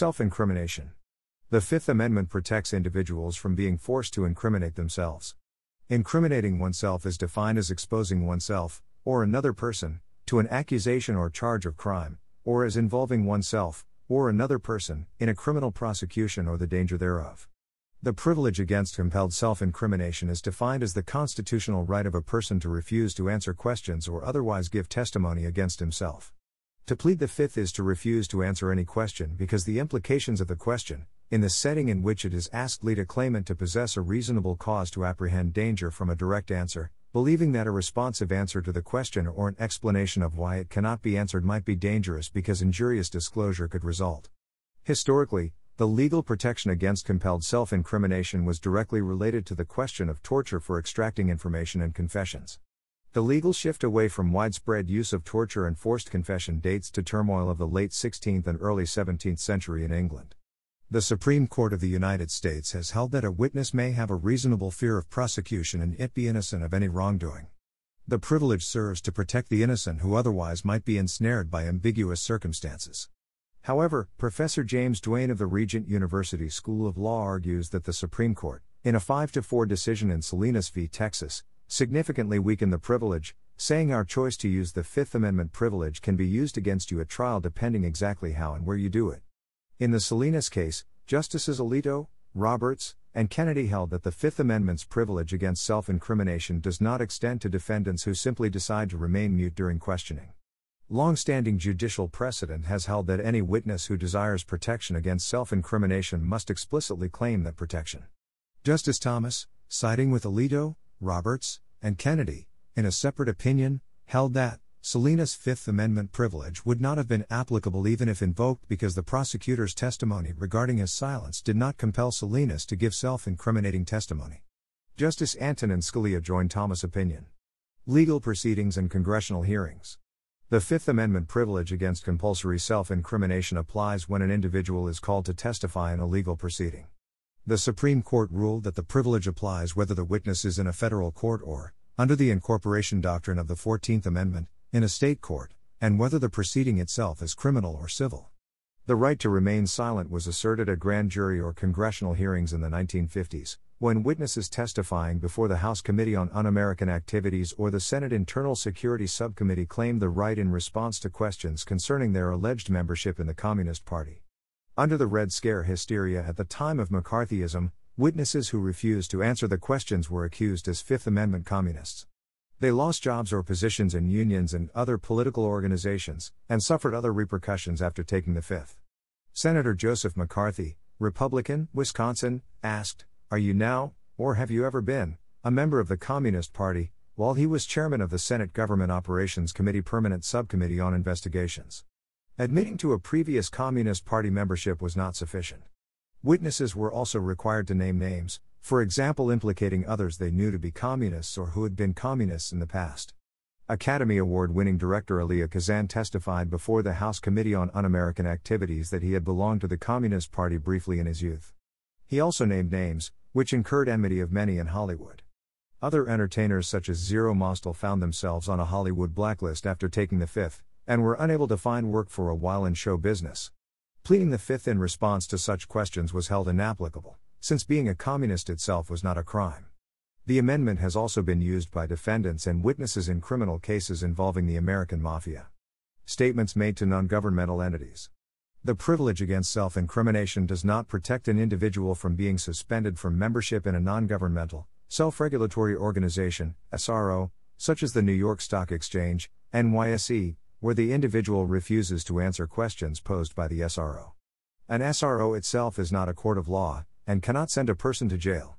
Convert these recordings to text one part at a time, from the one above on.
Self incrimination. The Fifth Amendment protects individuals from being forced to incriminate themselves. Incriminating oneself is defined as exposing oneself, or another person, to an accusation or charge of crime, or as involving oneself, or another person, in a criminal prosecution or the danger thereof. The privilege against compelled self incrimination is defined as the constitutional right of a person to refuse to answer questions or otherwise give testimony against himself. To plead the fifth is to refuse to answer any question because the implications of the question, in the setting in which it is asked, lead a claimant to possess a reasonable cause to apprehend danger from a direct answer, believing that a responsive answer to the question or an explanation of why it cannot be answered might be dangerous because injurious disclosure could result. Historically, the legal protection against compelled self incrimination was directly related to the question of torture for extracting information and confessions. The legal shift away from widespread use of torture and forced confession dates to turmoil of the late 16th and early 17th century in England. The Supreme Court of the United States has held that a witness may have a reasonable fear of prosecution and it be innocent of any wrongdoing. The privilege serves to protect the innocent who otherwise might be ensnared by ambiguous circumstances. However, Professor James Duane of the Regent University School of Law argues that the Supreme Court, in a 5 4 decision in Salinas v. Texas, significantly weaken the privilege, saying our choice to use the Fifth Amendment privilege can be used against you at trial depending exactly how and where you do it. In the Salinas case, Justices Alito, Roberts, and Kennedy held that the Fifth Amendment's privilege against self incrimination does not extend to defendants who simply decide to remain mute during questioning. Long standing judicial precedent has held that any witness who desires protection against self incrimination must explicitly claim that protection. Justice Thomas, siding with Alito, Roberts, and Kennedy, in a separate opinion, held that, Salinas' Fifth Amendment privilege would not have been applicable even if invoked because the prosecutor's testimony regarding his silence did not compel Salinas to give self incriminating testimony. Justice Antonin Scalia joined Thomas' opinion. Legal proceedings and congressional hearings. The Fifth Amendment privilege against compulsory self incrimination applies when an individual is called to testify in a legal proceeding. The Supreme Court ruled that the privilege applies whether the witness is in a federal court or, under the incorporation doctrine of the 14th Amendment, in a state court, and whether the proceeding itself is criminal or civil. The right to remain silent was asserted at grand jury or congressional hearings in the 1950s, when witnesses testifying before the House Committee on Un American Activities or the Senate Internal Security Subcommittee claimed the right in response to questions concerning their alleged membership in the Communist Party. Under the Red Scare hysteria at the time of McCarthyism, witnesses who refused to answer the questions were accused as Fifth Amendment communists. They lost jobs or positions in unions and other political organizations, and suffered other repercussions after taking the fifth. Senator Joseph McCarthy, Republican, Wisconsin, asked, Are you now, or have you ever been, a member of the Communist Party, while he was chairman of the Senate Government Operations Committee Permanent Subcommittee on Investigations? Admitting to a previous Communist Party membership was not sufficient. Witnesses were also required to name names, for example, implicating others they knew to be communists or who had been communists in the past. Academy Award winning director Elia Kazan testified before the House Committee on Un American Activities that he had belonged to the Communist Party briefly in his youth. He also named names, which incurred enmity of many in Hollywood. Other entertainers such as Zero Mostel found themselves on a Hollywood blacklist after taking the fifth, and were unable to find work for a while in show business. Pleading the fifth in response to such questions was held inapplicable since being a communist itself was not a crime. The amendment has also been used by defendants and witnesses in criminal cases involving the American Mafia. Statements made to non governmental entities. The privilege against self incrimination does not protect an individual from being suspended from membership in a non governmental, self regulatory organization, SRO, such as the New York Stock Exchange, NYSE, where the individual refuses to answer questions posed by the SRO. An SRO itself is not a court of law, and cannot send a person to jail.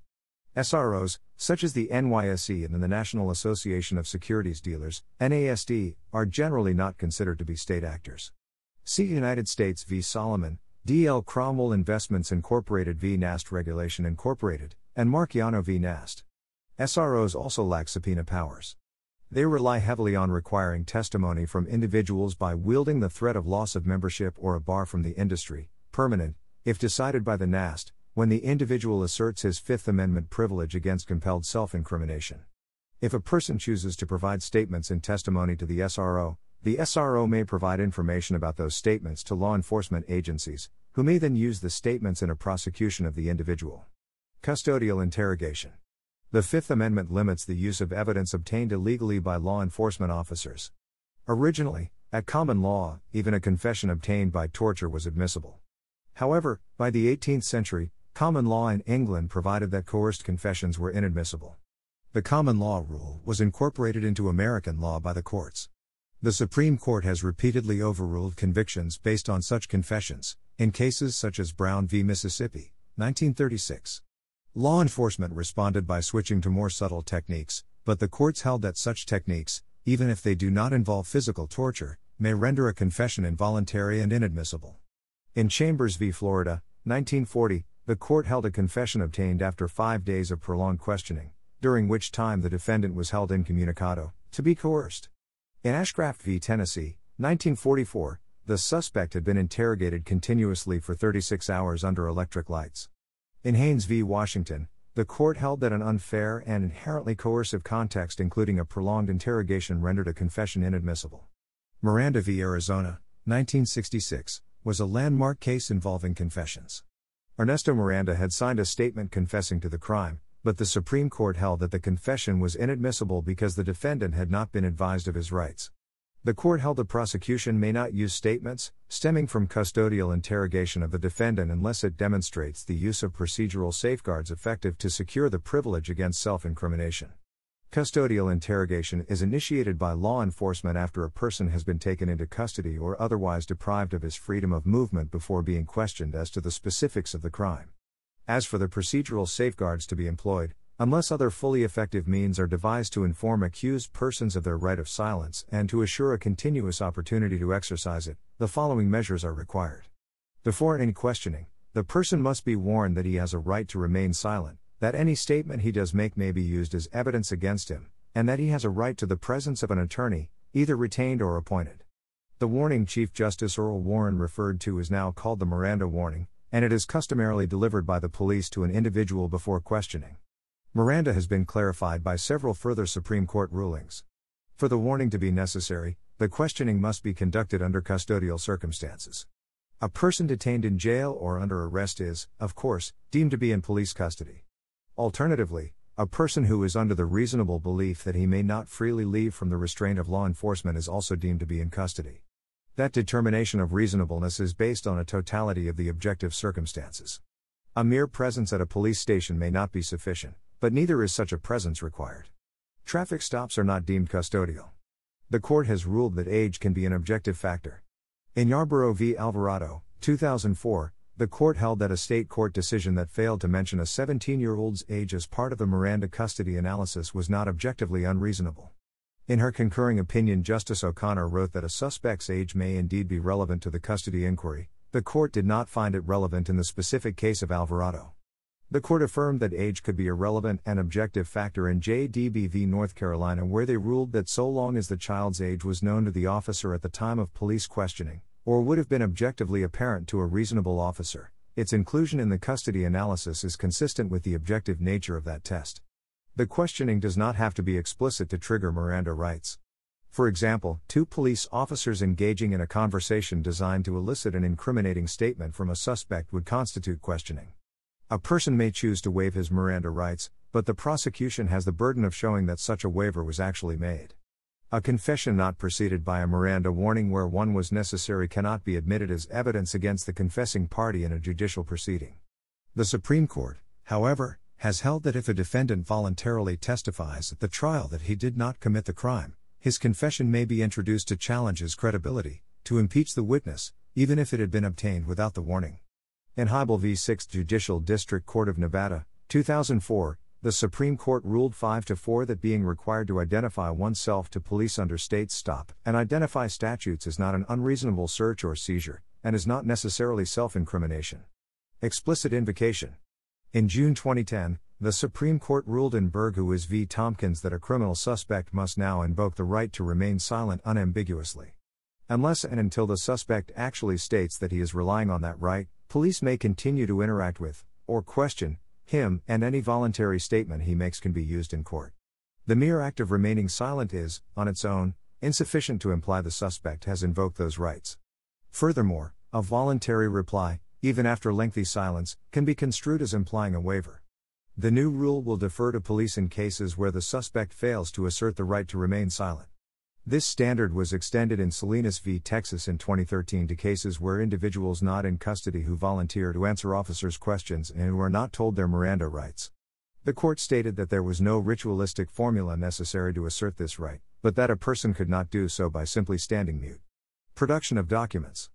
SROs, such as the NYSE and the National Association of Securities Dealers, NASD, are generally not considered to be state actors. See United States v. Solomon, DL Cromwell Investments Incorporated v. NASD Regulation Incorporated, and Marchiano v. NASD. SROs also lack subpoena powers. They rely heavily on requiring testimony from individuals by wielding the threat of loss of membership or a bar from the industry, permanent, if decided by the NASD, when the individual asserts his Fifth Amendment privilege against compelled self incrimination. If a person chooses to provide statements in testimony to the SRO, the SRO may provide information about those statements to law enforcement agencies, who may then use the statements in a prosecution of the individual. Custodial interrogation. The Fifth Amendment limits the use of evidence obtained illegally by law enforcement officers. Originally, at common law, even a confession obtained by torture was admissible. However, by the 18th century, common law in England provided that coerced confessions were inadmissible. The common law rule was incorporated into American law by the courts. The Supreme Court has repeatedly overruled convictions based on such confessions, in cases such as Brown v. Mississippi, 1936. Law enforcement responded by switching to more subtle techniques, but the courts held that such techniques, even if they do not involve physical torture, may render a confession involuntary and inadmissible. In Chambers v. Florida, 1940, the court held a confession obtained after five days of prolonged questioning, during which time the defendant was held incommunicado, to be coerced. In Ashcraft v. Tennessee, 1944, the suspect had been interrogated continuously for 36 hours under electric lights. In Haynes v. Washington, the court held that an unfair and inherently coercive context, including a prolonged interrogation, rendered a confession inadmissible. Miranda v. Arizona, 1966, was a landmark case involving confessions. Ernesto Miranda had signed a statement confessing to the crime, but the Supreme Court held that the confession was inadmissible because the defendant had not been advised of his rights. The court held the prosecution may not use statements, stemming from custodial interrogation of the defendant unless it demonstrates the use of procedural safeguards effective to secure the privilege against self incrimination. Custodial interrogation is initiated by law enforcement after a person has been taken into custody or otherwise deprived of his freedom of movement before being questioned as to the specifics of the crime. As for the procedural safeguards to be employed, unless other fully effective means are devised to inform accused persons of their right of silence and to assure a continuous opportunity to exercise it, the following measures are required. Before any questioning, the person must be warned that he has a right to remain silent, that any statement he does make may be used as evidence against him, and that he has a right to the presence of an attorney, either retained or appointed. The warning Chief Justice Earl Warren referred to is now called the Miranda warning, and it is customarily delivered by the police to an individual before questioning. Miranda has been clarified by several further Supreme Court rulings. For the warning to be necessary, the questioning must be conducted under custodial circumstances. A person detained in jail or under arrest is, of course, deemed to be in police custody. Alternatively, a person who is under the reasonable belief that he may not freely leave from the restraint of law enforcement is also deemed to be in custody. That determination of reasonableness is based on a totality of the objective circumstances. A mere presence at a police station may not be sufficient, but neither is such a presence required. Traffic stops are not deemed custodial. The court has ruled that age can be an objective factor. In Yarborough v. Alvarado, 2004, the court held that a state court decision that failed to mention a 17 year old's age as part of the Miranda custody analysis was not objectively unreasonable. In her concurring opinion, Justice O'Connor wrote that a suspect's age may indeed be relevant to the custody inquiry. The court did not find it relevant in the specific case of Alvarado. The court affirmed that age could be a relevant and objective factor in JDB v. North Carolina, where they ruled that so long as the child's age was known to the officer at the time of police questioning, or would have been objectively apparent to a reasonable officer, its inclusion in the custody analysis is consistent with the objective nature of that test. The questioning does not have to be explicit to trigger Miranda rights. For example, two police officers engaging in a conversation designed to elicit an incriminating statement from a suspect would constitute questioning. A person may choose to waive his Miranda rights, but the prosecution has the burden of showing that such a waiver was actually made. A confession not preceded by a Miranda warning where one was necessary cannot be admitted as evidence against the confessing party in a judicial proceeding. The Supreme Court, however, has held that if a defendant voluntarily testifies at the trial that he did not commit the crime, his confession may be introduced to challenge his credibility, to impeach the witness, even if it had been obtained without the warning. In Hiibel v. 6th Judicial District Court of Nevada, 2004, the Supreme Court ruled 5 to 4 that being required to identify oneself to police under state stop and identify statutes is not an unreasonable search or seizure, and is not necessarily self incrimination. Explicit invocation. In June 2010, the Supreme Court ruled in Berghuis v. Thompkins that a criminal suspect must now invoke the right to remain silent unambiguously. Unless and until the suspect actually states that he is relying on that right, police may continue to interact with, or question, him, and any voluntary statement he makes can be used in court. The mere act of remaining silent is, on its own, insufficient to imply the suspect has invoked those rights. Furthermore, a voluntary reply, even after lengthy silence, can be construed as implying a waiver. The new rule will defer to police in cases where the suspect fails to assert the right to remain silent. This standard was extended in Salinas v. Texas in 2013 to cases where individuals not in custody who volunteer to answer officers' questions and who are not told their Miranda rights. The court stated that there was no ritualistic formula necessary to assert this right, but that a person could not do so by simply standing mute. Production of documents.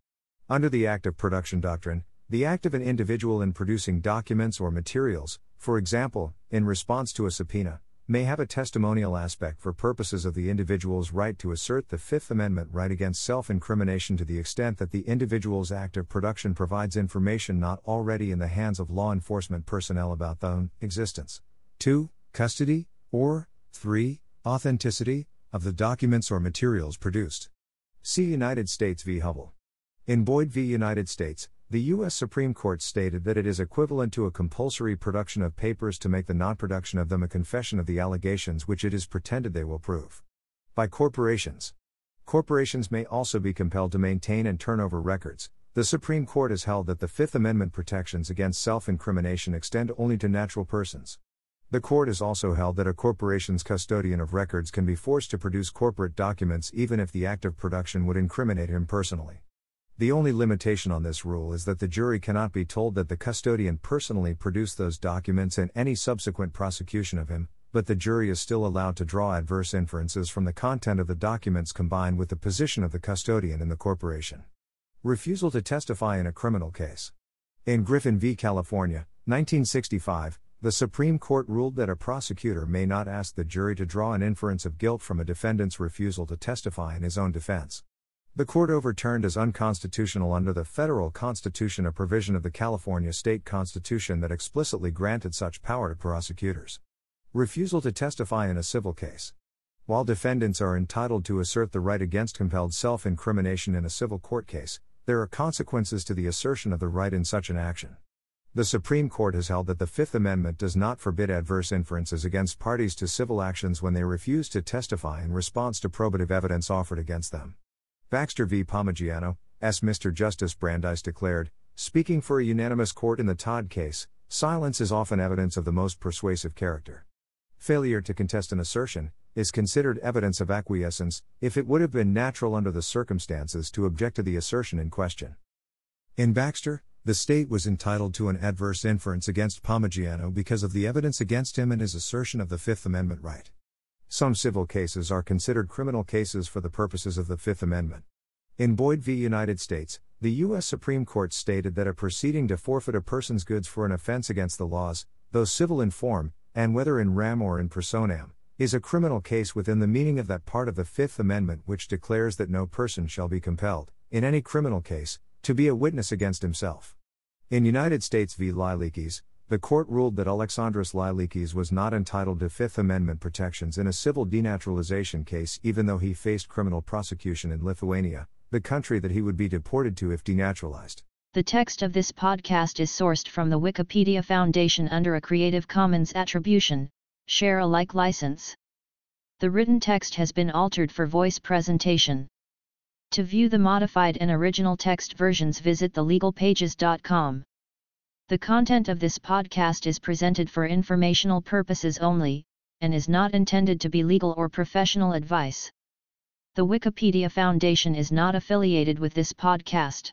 Under the Act of Production Doctrine, the act of an individual in producing documents or materials, for example, in response to a subpoena, may have a testimonial aspect for purposes of the individual's right to assert the Fifth Amendment right against self incrimination to the extent that the individual's act of production provides information not already in the hands of law enforcement personnel about the own existence. 2. Custody, or 3. Authenticity, of the documents or materials produced. See United States v. Hubbell. In Boyd v. United States, the U.S. Supreme Court stated that it is equivalent to a compulsory production of papers to make the non production of them a confession of the allegations which it is pretended they will prove. By corporations. Corporations may also be compelled to maintain and turn over records. The Supreme Court has held that the Fifth Amendment protections against self incrimination extend only to natural persons. The court has also held that a corporation's custodian of records can be forced to produce corporate documents even if the act of production would incriminate him personally. The only limitation on this rule is that the jury cannot be told that the custodian personally produced those documents in any subsequent prosecution of him, but the jury is still allowed to draw adverse inferences from the content of the documents combined with the position of the custodian in the corporation. Refusal to testify in a criminal case. In Griffin v. California, 1965, the Supreme Court ruled that a prosecutor may not ask the jury to draw an inference of guilt from a defendant's refusal to testify in his own defense. The court overturned as unconstitutional under the federal constitution a provision of the California state constitution that explicitly granted such power to prosecutors. Refusal to testify in a civil case. While defendants are entitled to assert the right against compelled self incrimination in a civil court case, there are consequences to the assertion of the right in such an action. The Supreme Court has held that the Fifth Amendment does not forbid adverse inferences against parties to civil actions when they refuse to testify in response to probative evidence offered against them. Baxter v. Palmigiano, as Mr. Justice Brandeis declared, speaking for a unanimous court in the Tod case, silence is often evidence of the most persuasive character. Failure to contest an assertion is considered evidence of acquiescence if it would have been natural under the circumstances to object to the assertion in question. In Baxter, the state was entitled to an adverse inference against Palmigiano because of the evidence against him and his assertion of the Fifth Amendment right. Some civil cases are considered criminal cases for the purposes of the Fifth Amendment. In Boyd v. United States, the U.S. Supreme Court stated that a proceeding to forfeit a person's goods for an offense against the laws, though civil in form, and whether in rem or in personam, is a criminal case within the meaning of that part of the Fifth Amendment which declares that no person shall be compelled, in any criminal case, to be a witness against himself. In United States v. Lileikis, the court ruled that Aleksandras Lileikis was not entitled to Fifth Amendment protections in a civil denaturalization case even though he faced criminal prosecution in Lithuania, the country that he would be deported to if denaturalized. The text of this podcast is sourced from the Wikimedia Foundation under a Creative Commons Attribution, Share Alike license. The written text has been altered for voice presentation. To view the modified and original text versions visit thelegalpages.com. The content of this podcast is presented for informational purposes only, and is not intended to be legal or professional advice. The Wikimedia Foundation is not affiliated with this podcast.